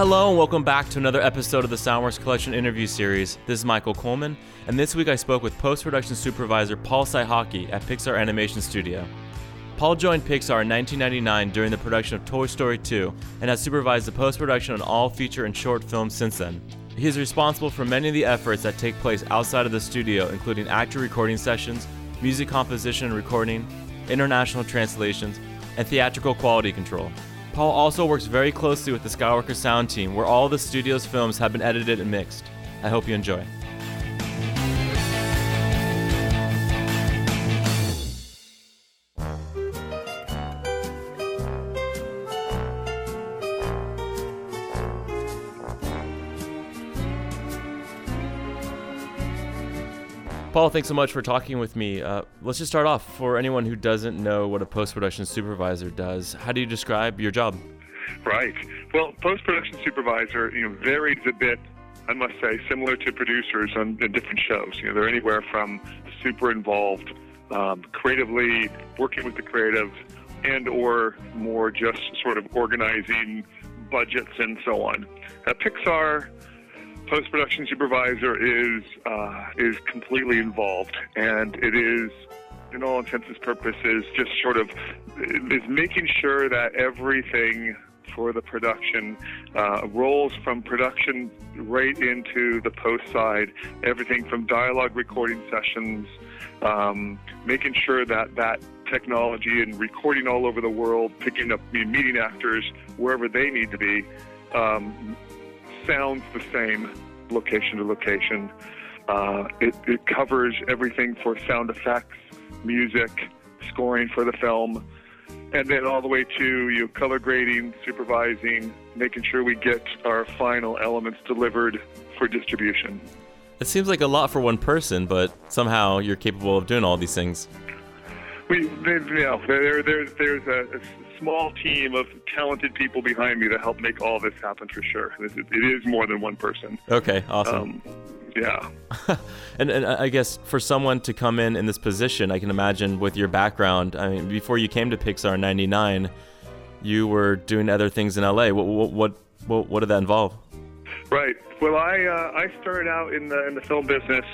Hello and welcome back to another episode of the Soundworks Collection interview series. This is Michael Coleman, and this week I spoke with post production supervisor Paul Cichocki at Pixar Animation Studio. Paul joined Pixar in 1999 during the production of Toy Story 2 and has supervised the post production on all feature and short films since then. He is responsible for many of the efforts that take place outside of the studio, including actor recording sessions, music composition and recording, international translations, and theatrical quality control. Paul also works very closely with the Skywalker sound team, where all the studio's films have been edited and mixed. I hope you enjoy. Paul, thanks so much for talking with me. Uh, let's just start off. For anyone who doesn't know what a post production supervisor does, how do you describe your job? Right. Well, post production supervisor, you know, varies a bit. I must say, similar to producers on, different shows. You know, they're anywhere from super involved, um, creatively working with the creative, and or more just sort of organizing budgets and so on. At Pixar, post production supervisor is uh, is completely involved, and it is, in all intents and purposes, just sort of is making sure that everything for the production uh, rolls from production right into the post side. Everything from dialogue recording sessions, um, making sure that that technology and recording all over the world, picking up meeting actors wherever they need to be. Um, sounds the same location to location. Uh, it, it covers everything for sound effects, music, scoring for the film, and then all the way to you know, color grading, supervising, making sure we get our final elements delivered for distribution. It seems like a lot for one person, but somehow you're capable of doing all these things. We, you know, there, there's there's a small team of talented people behind me to help make all this happen for sure. It, it is more than one person. Okay, awesome. Um, yeah. and, and I guess for someone to come in in this position, I can imagine with your background, I mean, before you came to Pixar in 99, you were doing other things in LA. What, what, what, what did that involve? Right. Well, I, uh, I started out in the, in the film business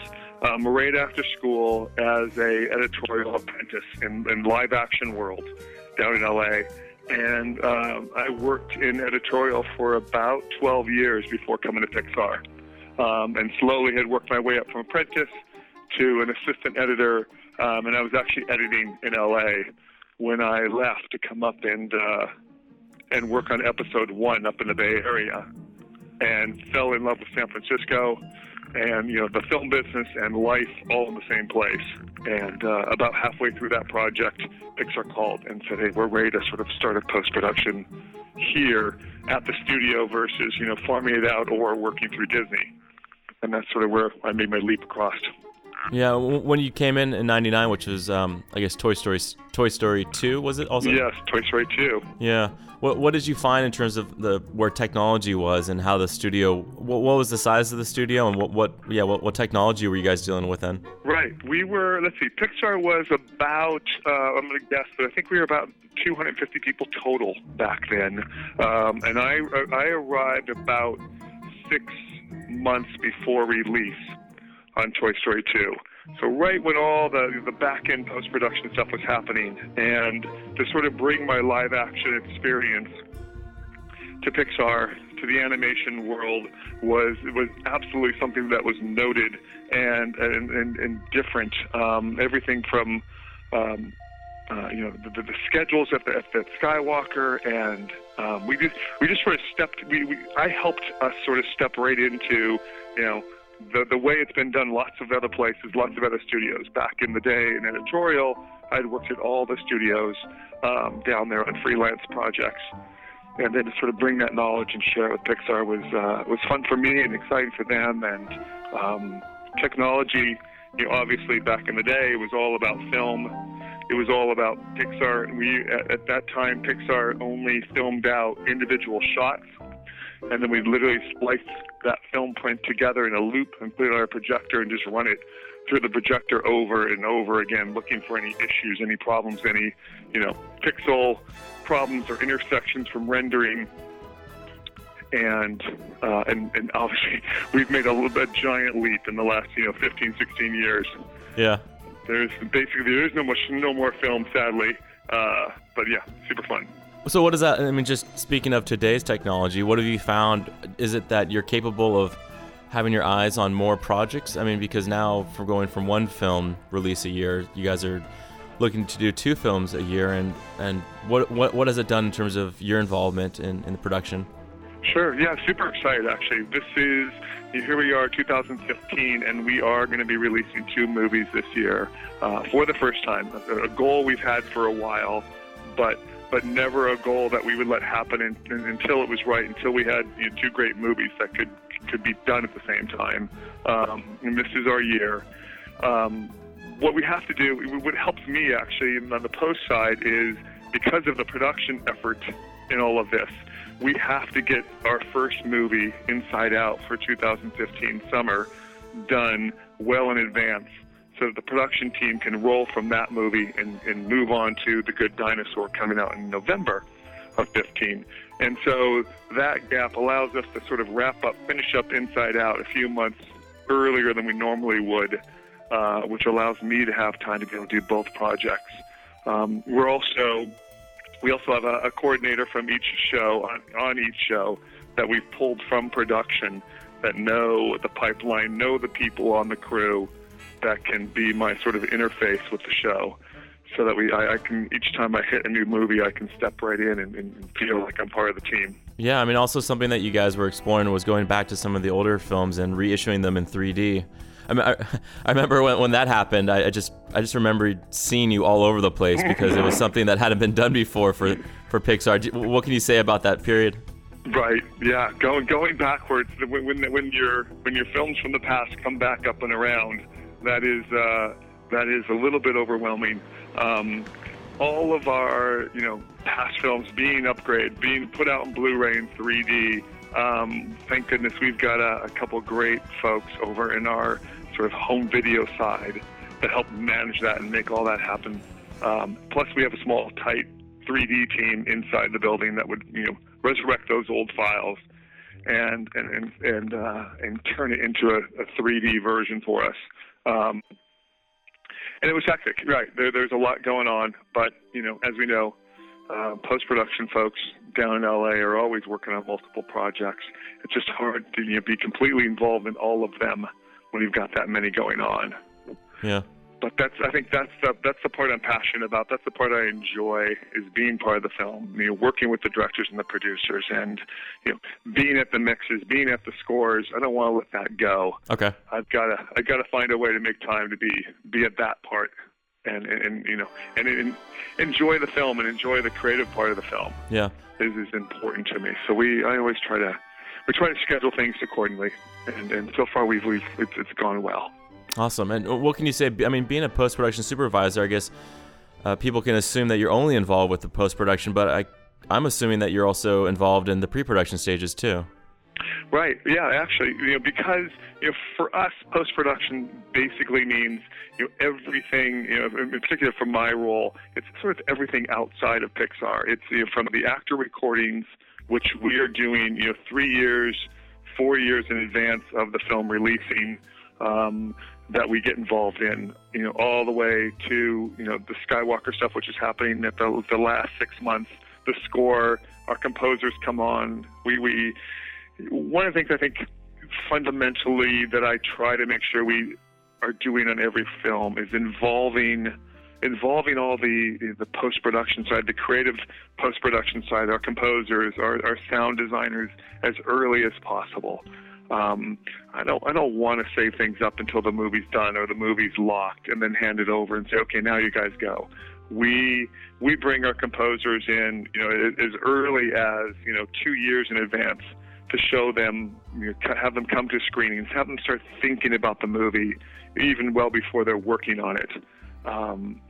um, right after school as a editorial apprentice in, in live action world down in LA. And um, I worked in editorial for about 12 years before coming to Pixar. Um, and slowly had worked my way up from apprentice to an assistant editor. Um, and I was actually editing in LA when I left to come up and, uh, and work on episode one up in the Bay Area and fell in love with San Francisco and you know the film business and life all in the same place. And uh, about halfway through that project, Pixar called and said, "Hey, we're ready to sort of start a post production here at the studio versus you know farming it out or working through Disney." And that's sort of where I made my leap across. Yeah, when you came in in '99, which was, um, I guess, Toy Story, Toy Story 2, was it also? Yes, Toy Story 2. Yeah. What What did you find in terms of the where technology was and how the studio? What, what was the size of the studio and what what yeah what, what technology were you guys dealing with then? Right. We were. Let's see. Pixar was about. Uh, I'm going to guess, but I think we were about 250 people total back then. Um, and I I arrived about six months before release on Toy Story 2. So right when all the the back end post production stuff was happening, and to sort of bring my live action experience to Pixar to the animation world was was absolutely something that was noted and and and, and different. Um, everything from um, uh, you know the, the, schedules at the, at the Skywalker, and um, we just we just sort of stepped. We, we I helped us sort of step right into you know the the way it's been done lots of other places, lots of other studios. Back in the day in editorial, I'd worked at all the studios um, down there on freelance projects, and then to sort of bring that knowledge and share it with Pixar was uh, was fun for me and exciting for them. And um, technology, you know, obviously back in the day, it was all about film. It was all about Pixar. We at, at that time, Pixar only filmed out individual shots and then we literally splice that film print together in a loop and put it on our projector and just run it through the projector over and over again, looking for any issues, any problems, any you know pixel problems or intersections from rendering. and uh, and and obviously we've made a, a giant leap in the last you know 15, 16 years. Yeah. There's basically there is no much no more film, sadly. Uh, but yeah, super fun. So what is that? I mean, just speaking of today's technology, what have you found? Is it that you're capable of having your eyes on more projects? I mean, because now for going from one film release a year, you guys are looking to do two films a year, and and what what what has it done in terms of your involvement in, in the production? Sure. Yeah, super excited actually. This is here we are, 2015, and we are going to be releasing two movies this year uh, for the first time. A goal we've had for a while, but but never a goal that we would let happen in, in, until it was right, until we had you know, two great movies that could could be done at the same time. Um, and this is our year. Um, what we have to do, what helps me actually on the post side, is because of the production effort in all of this, we have to get our first movie, Inside Out, for 2015 summer done well in advance so the production team can roll from that movie and, and move on to The Good Dinosaur coming out in November of 15. And so that gap allows us to sort of wrap up, finish up Inside Out a few months earlier than we normally would, uh, which allows me to have time to be able to do both projects. Um, we're also we also have a, a coordinator from each show on, on each show that we've pulled from production that know the pipeline, know the people on the crew, that can be my sort of interface with the show so that we I, I, can each time I hit a new movie I can step right in and, and, feel like I'm part of the team. Yeah, I mean also something that you guys were exploring was going back to some of the older films and reissuing them in 3D. I mean, I, I remember when, when that happened. I, I just I just remember seeing you all over the place because it was something that hadn't been done before for for Pixar. What can you say about that period? Right. Yeah. Going going backwards when when, when your when your films from the past come back up and around that is uh, that is a little bit overwhelming. Um, all of our you know past films being upgraded, being put out in Blu-ray and 3D. Um, thank goodness we've got a, a couple great folks over in our sort of home video side that help manage that and make all that happen. Um, plus, we have a small, tight 3D team inside the building that would you know resurrect those old files and and and and, uh, and turn it into a, a 3D version for us. Um, and it was hectic, right? There, there's a lot going on, but you know, as we know, uh, post-production folks down in LA are always working on multiple projects. It's just hard to you know, be completely involved in all of them when you've got that many going on. Yeah but that's I think that's the that's the part I'm passionate about. That's the part I enjoy is being part of the film. You know, working with the directors and the producers, and you know, being at the mixes, being at the scores. I don't want to let that go. Okay. I've got to I've got to find a way to make time to be be at that part, and and, and you know, and, and enjoy the film and enjoy the creative part of the film. Yeah. Is is important to me. So we I always try to we try to schedule things accordingly, and and so far we've we've it's, it's gone well. Awesome. And what can you say? I mean, being a post production supervisor, I guess uh, people can assume that you're only involved with the post production, but I, I'm assuming that you're also involved in the pre production stages too. Right. Yeah. Actually, you know, because you know, for us, post production basically means you know everything. You know, in particular for my role, it's sort of everything outside of Pixar. It's you know, from the actor recordings, which we are doing, you know, three years, four years in advance of the film releasing. Um, that we get involved in, you know, all the way to, you know, the Skywalker stuff, which is happening at the, the last six months, the score, our composers come on. We, we, one of the things I think fundamentally that I try to make sure we are doing on every film is involving involving all the the post production side, the creative post production side, our composers, our, our sound designers as early as possible. Um, I don't I don't want to say things up until the movie's done or the movie's locked and then hand it over and say, okay, now you guys go. We we bring our composers in, you know, as early as you know two years in advance to show them, you know, have them come to screenings, have them start thinking about the movie even well before they're working on it. Um,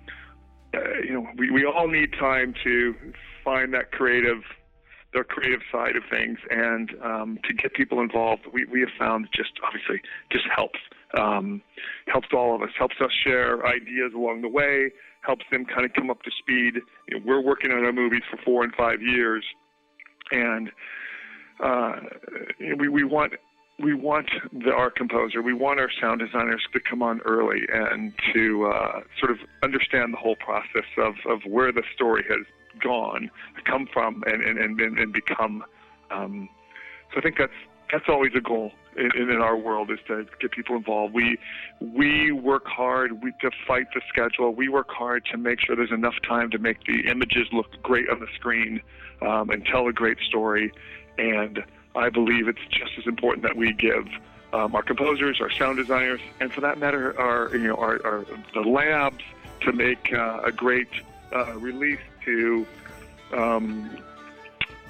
uh, you know, we, we all need time to find that creative their creative side of things and um, to get people involved we, we have found just obviously just helps. Um, helps all of us. Helps us share ideas along the way helps them kind of come up to speed. You know, we're working on our movies for four and five years and uh, we we want we want the, our composer, we want our sound designers to come on early and to uh, sort of understand the whole process of, of where the story has gone, come from, and and and, and become. Um, so I think that's that's always a goal in, in our world is to get people involved. We we work hard we, to fight the schedule. We work hard to make sure there's enough time to make the images look great on the screen um, and tell a great story. And I believe it's just as important that we give um, our composers, our sound designers, and for that matter, our you know our, our the labs to make uh, a great uh, release to um,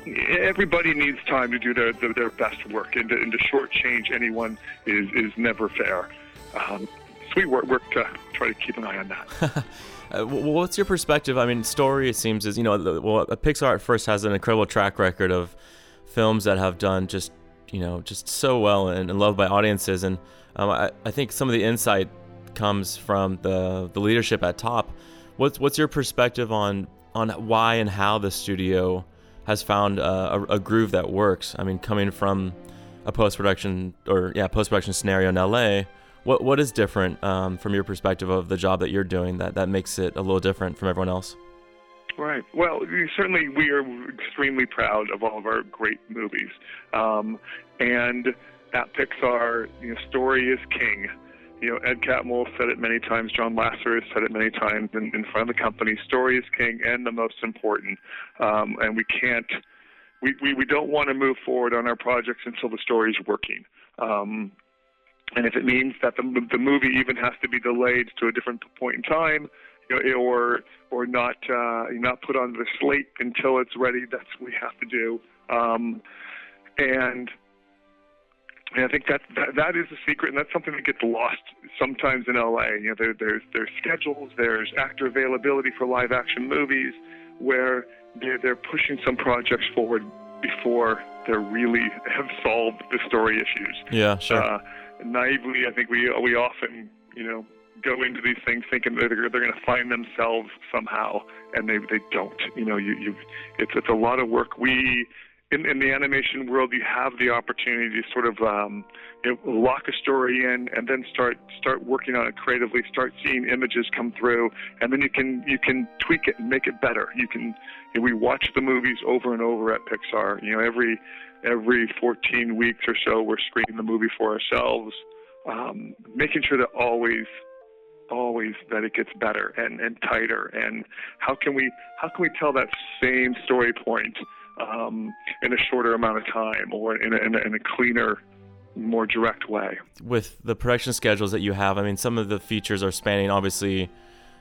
everybody needs time to do their, their, their best work, and to, and to shortchange anyone is, is never fair. Um, so we work, work to try to keep an eye on that. Uh, what's your perspective? I mean, story it seems is you know, well, Pixar at first has an incredible track record of films that have done just you know just so well and, and loved by audiences, and um, I, I think some of the insight comes from the the leadership at top. What's what's your perspective on on why and how the studio has found a, a, groove that works. I mean, coming from a post production or yeah post production scenario in LA, what what is different um, from your perspective of the job that you're doing that that makes it a little different from everyone else? Right. Well, certainly we are extremely proud of all of our great movies, um, and at Pixar, you know, story is king you know, Ed Catmull said it many times. John Lasseter has said it many times in, in front of the company. Story is king and the most important. Um, and we can't, we, we, we don't want to move forward on our projects until the story is working. Um, and if it means that the, the movie even has to be delayed to a different point in time, you know, or or not uh, not put on the slate until it's ready, that's what we have to do. Um, and and I think that, that that is the secret, and that's something that gets lost sometimes in LA. You know, there, there's there's schedules, there's actor availability for live action movies, where they're they're pushing some projects forward before they really have solved the story issues. Yeah, sure. Uh, naively, I think we we often you know go into these things thinking that they're, they're going to find themselves somehow, and they they don't. You know, you you it's it's a lot of work. We in, in the animation world, you have the opportunity to sort of um, you know, lock a story in and then start start working on it creatively. Start seeing images come through, and then you can you can tweak it and make it better. You can you know, we watch the movies over and over at Pixar. You know, every every 14 weeks or so, we're screening the movie for ourselves, um, making sure that always always that it gets better and, and tighter and how can we how can we tell that same story point um, in a shorter amount of time or in a, in a, in a cleaner more direct way. With the production schedules that you have, I mean, some of the features are spanning obviously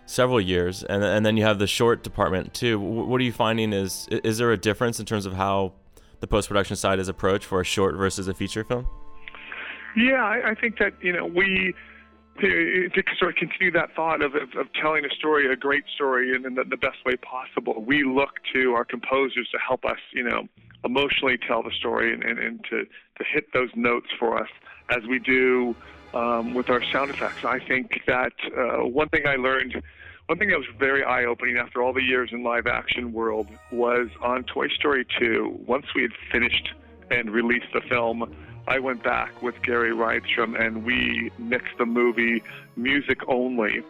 several years, and and then you have the short department too. What are you finding is is there a difference in terms of how the post production side is approached for a short versus a feature film? Yeah, I, I think that you know we to, to sort of continue that thought of, of, of telling a story, a great story, in, in the, the best way possible, we look to our composers to help us, you know, emotionally tell the story and, and, and to, to hit those notes for us as we do um, with our sound effects. I think that uh, one thing I learned, one thing that was very eye-opening after all the years in live action world was on Toy Story 2. Once we had finished and released the film, I went back with Gary Rydstrom and we mixed the movie music only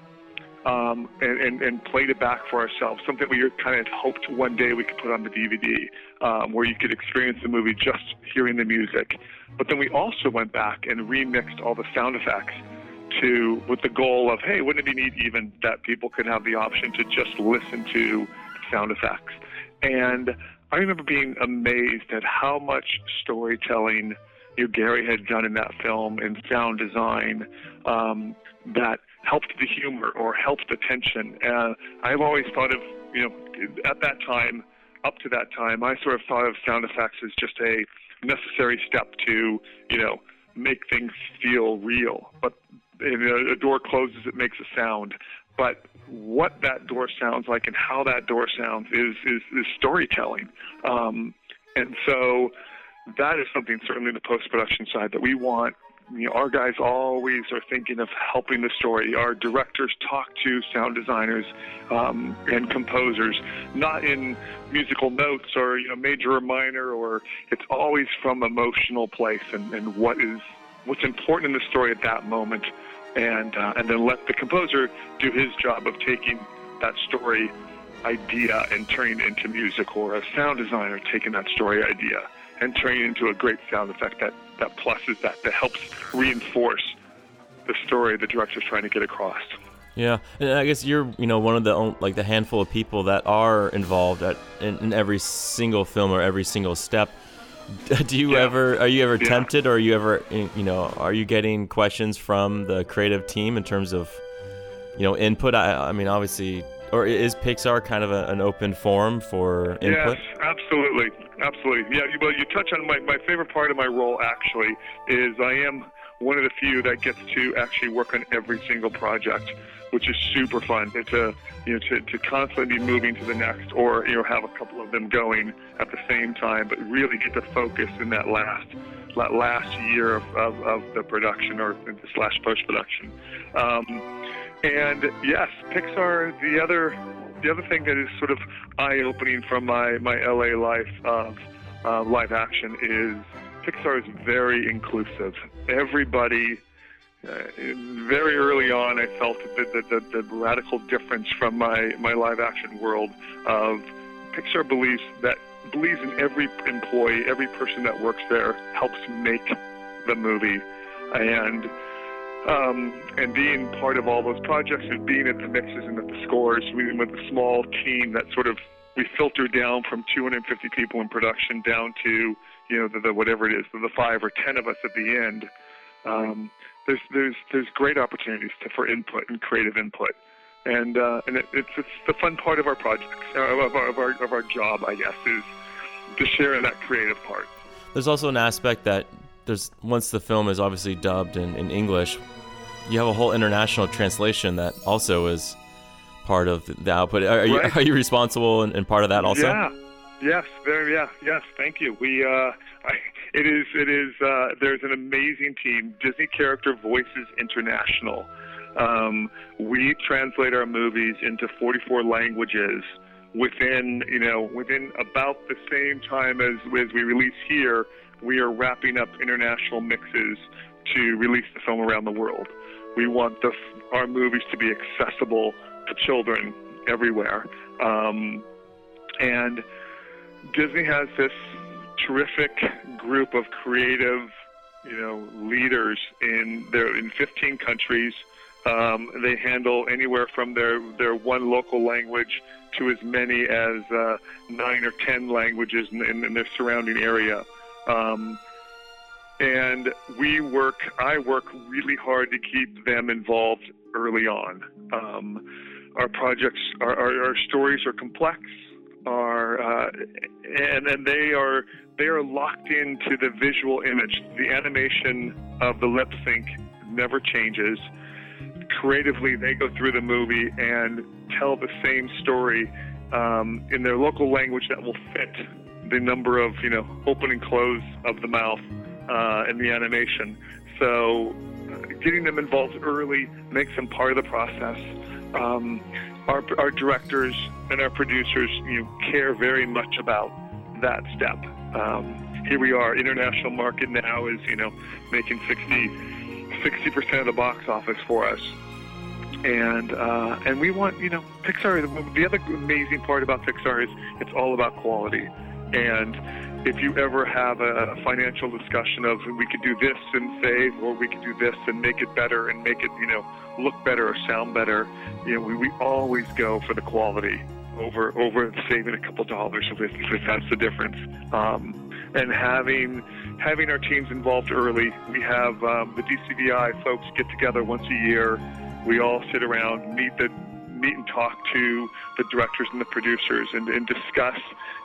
um, and, and, and, played it back for ourselves. Something we kind of hoped one day we could put on the DVD, um, where you could experience the movie just hearing the music. But then we also went back and remixed all the sound effects to with the goal of, hey, wouldn't it be neat even that people could have the option to just listen to sound effects? And I remember being amazed at how much storytelling you Gary had done in that film in sound design um, that helped the humor or helped the tension. Uh, I've always thought of, you know, at that time, up to that time, I sort of thought of sound effects as just a necessary step to, you know, make things feel real. But you know, a door closes, it makes a sound. But what that door sounds like and how that door sounds is is, is storytelling. Um, and so that is something certainly the post production side that we want. You know, our guys always are thinking of helping the story. Our directors talk to sound designers um, and composers, not in musical notes or you know major or minor, or it's always from emotional place and, and what is what's important in the story at that moment, and uh, and then let the composer do his job of taking that story idea and turning it into music, or a sound designer taking that story idea and turning it into a great sound effect that that pluses that that helps reinforce the story the director's trying to get across. Yeah, and I guess you're you know one of the like the handful of people that are involved at in, in every single film or every single step. Do you Yeah. ever are you ever Yeah. tempted or are you ever you know are you getting questions from the creative team in terms of you know input? I, I mean obviously or is Pixar kind of a, an open forum for input? Yes, absolutely, absolutely. Yeah, you- well, you touch on my, my favorite part of my role. Actually, is I am one of the few that gets to actually work on every single project, which is super fun. It's a you know to, to constantly be moving to the next, or you know have a couple of them going at the same time, but really get to focus in that last that last year of, of, of the production or slash post production. Um, and yes, Pixar. The other, the other thing that is sort of eye-opening from my my LA life of uh, live action is Pixar is very inclusive. Everybody. Uh, very early on, I felt the, the, the, the radical difference from my, my live action world of Pixar believes that believes in every employee, every person that works there helps make the movie, and um, and being part of all those projects and being at the mixes and at the scores, we with a small team that sort of we filter down from 250 people in production down to you know the, the whatever it is, the, the five or ten of us at the end. Um, there's there's there's great opportunities to, for input and creative input, and uh, and it, it's it's the fun part of our projects uh, of our, of our of our job, I guess, is to share in that creative part. There's also an aspect that there's once the film is obviously dubbed in, in English, you have a whole international translation that also is part of the output. Are, you Right. are you responsible and, and part of that also? Yeah. Yes. Very. Yeah. Yes. Thank you. We. Uh, I, it is. It is. Uh, there's an amazing team. Disney Character Voices International. Um, we translate our movies into 44 languages within. You know, within about the same time as as we release here. We are wrapping up international mixes to release the film around the world. We want our movies to be accessible to children everywhere. Um, and Disney has this terrific group of creative, you know, leaders in their in 15 countries. Um, they handle anywhere from their their one local language to as many as uh, nine or ten languages in, in, in their surrounding area. Um, and we work, I work really hard to keep them involved early on. Um, our projects, our, our, our stories are complex, are uh, and and they are they are locked into the visual image. The animation of the lip sync never changes. Creatively, they go through the movie and tell the same story um, in their local language that will fit the number of you know open and close of the mouth uh, in the animation. So, uh, getting them involved early makes them part of the process. Um, our, our directors and our producers you know, care very much about that step. Um, here we are, international market now is you know making 60 percent of the box office for us, and uh, and we want you know Pixar. The other amazing part about Pixar is it's all about quality, and if you ever have a financial discussion of we could do this and save, or we could do this and make it better and make it you know look better or sound better, you know we, we always go for the quality over over saving a couple dollars if, if that's the difference. Um, and having having our teams involved early, we have um, the DCVI folks get together once a year. We all sit around, meet the meet and talk to the directors and the producers, and, and discuss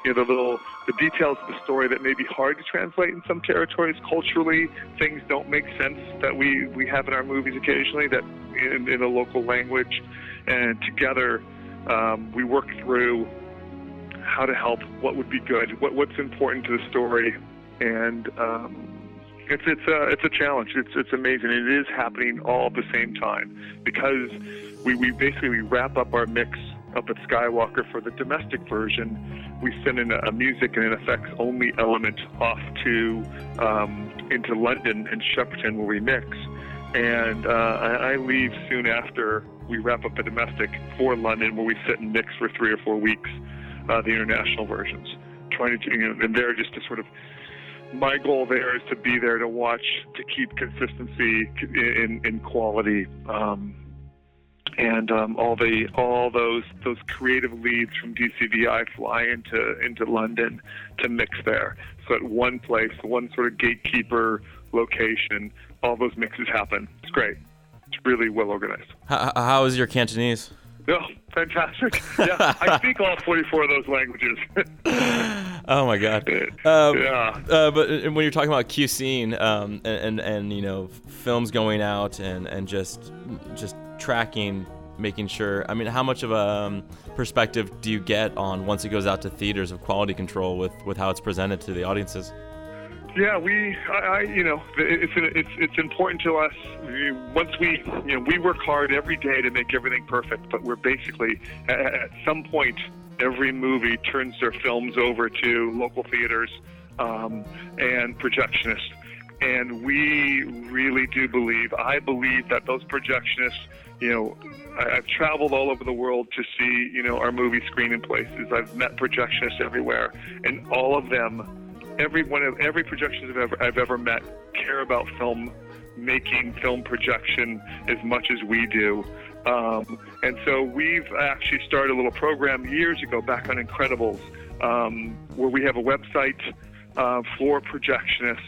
you know the little the details of the story that may be hard to translate in some territories culturally. Things don't make sense that we we have in our movies occasionally that in, in a local language, and together um, we work through how to help, what would be good, what, what's important to the story, and um, it's it's a it's a challenge. It's it's amazing. It is happening all at the same time because we, we basically we wrap up our mix up at Skywalker for the domestic version. We send in a, music and an effects only element off to um, into London and Shepperton where we mix. And uh, I, I leave soon after we wrap up the domestic for London where we sit and mix for three or four weeks uh, the international versions. Trying to, you know, and there just to sort of my goal there is to be there to watch to keep consistency in in quality um, and um, all the all those those creative leads from DCVI fly into into London to mix there. So at one place, one sort of gatekeeper location, all those mixes happen. It's great. It's really well organized. How, how is your Cantonese? Oh, fantastic! Yeah, I speak all 44 of those languages. oh my god! Um, yeah. Uh, but uh, when you're talking about QCing um, and, and and you know films going out and and just just tracking, making sure. I mean, how much of a um, perspective do you get on once it goes out to theaters of quality control with with how it's presented to the audiences? Yeah, we, I, I you know, it's it's it's important to us. We, once we, you know, we work hard every day to make everything perfect, but we're basically at, at some point every movie turns their films over to local theaters um, and projectionists, and we really do believe. I believe that those projectionists you know, I, I've traveled all over the world to see, you know, our movie screening places. I've met projectionists everywhere, and all of them, every one of every projectionist I've ever, I've ever met, care about film making, film projection as much as we do. Um, and so we've actually started a little program years ago back on Incredibles, um, where we have a website uh, for projectionists,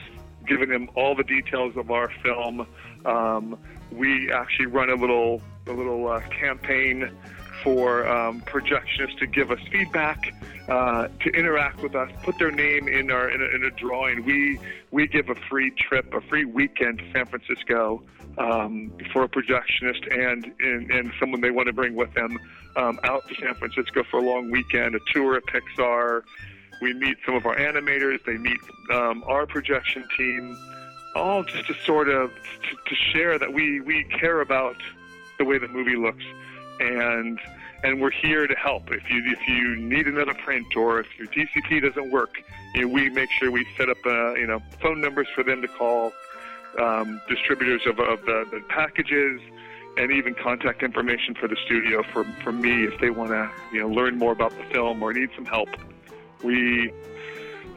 giving them all the details of our film. Um, we actually run a little a little uh, campaign for um, projectionists to give us feedback, uh, to interact with us, put their name in our in a, in a, drawing. We we give a free trip, a free weekend to San Francisco um, for a projectionist and, and and someone they want to bring with them um, out to San Francisco for a long weekend, a tour at Pixar. We meet some of our animators. They meet um, our projection team all just to sort of to, to share that we we care about the way the movie looks and and we're here to help. If you if you need another print or if your DCP doesn't work, you know, we make sure we set up uh, you know phone numbers for them to call, um, distributors of, of the, the packages, and even contact information for the studio for for me if they want to you know learn more about the film or need some help. We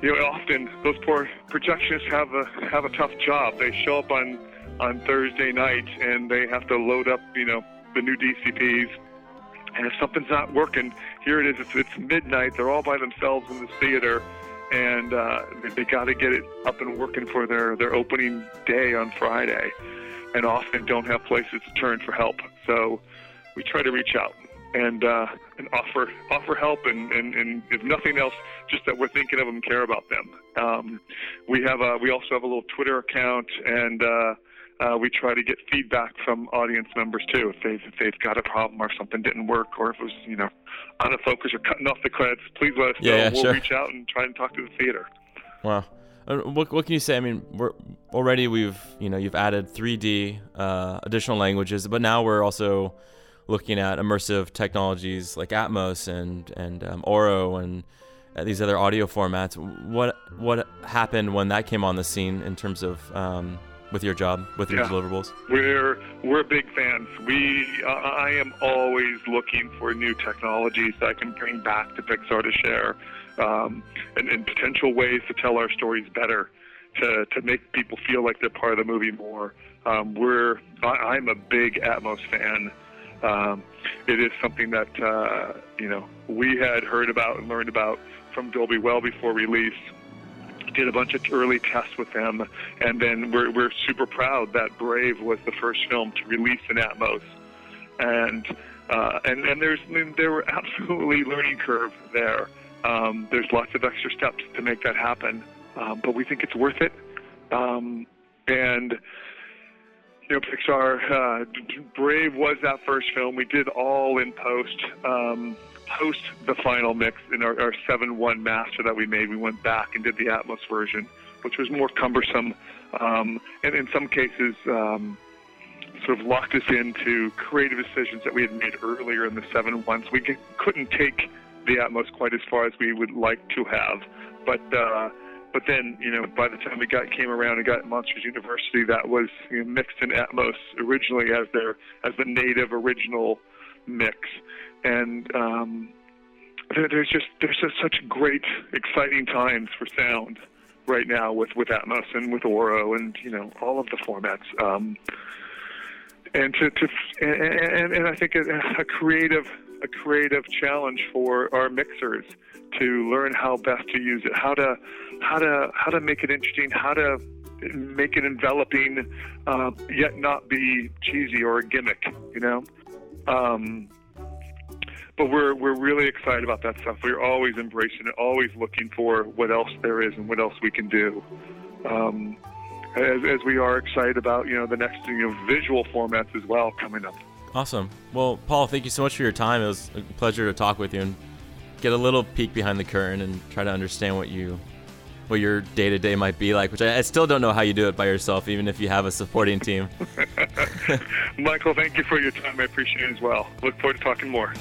you know, often those poor projectionists have a have a tough job. They show up on on Thursday night and they have to load up, you know, the new DCPs. And if something's not working, here it is. It's, it's midnight. They're all by themselves in the theater, and uh, they got to get it up and working for their their opening day on Friday, and often don't have places to turn for help. So we try to reach out and uh, and offer offer help and, and, and if nothing else, just that we're thinking of them, care about them. Um, we have a, we also have a little Twitter account and. Uh, uh, we try to get feedback from audience members too. If they've, if they've got a problem or something didn't work or if it was, you know, out of focus or cutting off the credits, please let us yeah, know. Yeah, we'll sure. reach out and try and talk to the theater. Wow. What, what can you say? I mean, we're already we've you know you've added 3D, uh, additional languages, but now we're also looking at immersive technologies like Atmos and and um, Auro and uh, these other audio formats. What what happened when that came on the scene in terms of um, with your job with your Yeah. deliverables? We're we're big fans. We uh, I am always looking for new technologies that I can bring back to Pixar to share, um, and, and potential ways to tell our stories better, to to make people feel like they're part of the movie more. Um, we're I, I'm a big Atmos fan. Um, it is something that uh, you know we had heard about and learned about from Dolby well before release did a bunch of early tests with them, and then we're, we're super proud that Brave was the first film to release in Atmos, and uh, and and there's there were absolutely learning curve there. Um, there's lots of extra steps to make that happen, um, but we think it's worth it, um, and. You know, Pixar, uh, Brave was that first film. We did all in post. Um, post the final mix in our, our 7-1 master that we made, we went back and did the Atmos version. which was more cumbersome, um, and in some cases. Um, sort of locked us into creative decisions that we had made earlier in the seven ones. We couldn't take the Atmos quite as far as we would like to have, but uh, but then you know by the time we got came around and got Monsters University, that was you know, mixed in Atmos originally as their as the native original mix, and um, there, there's just there's just such great exciting times for sound right now with with Atmos and with Auro and you know all of the formats. Um, and to, to and, and I think a, a creative a creative challenge for our mixers to learn how best to use it, how to how to how to make it interesting, how to make it enveloping, uh, yet not be cheesy or a gimmick, you know. Um, but we're we're really excited about that stuff. We're always embracing it, always looking for what else there is and what else we can do. Um, as, as we are excited about you know the next you know visual formats as well coming up. Awesome. Well, Paul, thank you so much for your time. It was a pleasure to talk with you and get a little peek behind the curtain and try to understand what you what your day to day might be like, which I, I, still don't know how you do it by yourself, even if you have a supporting team. Michael, thank you for your time. I appreciate it as well. Look forward to talking more.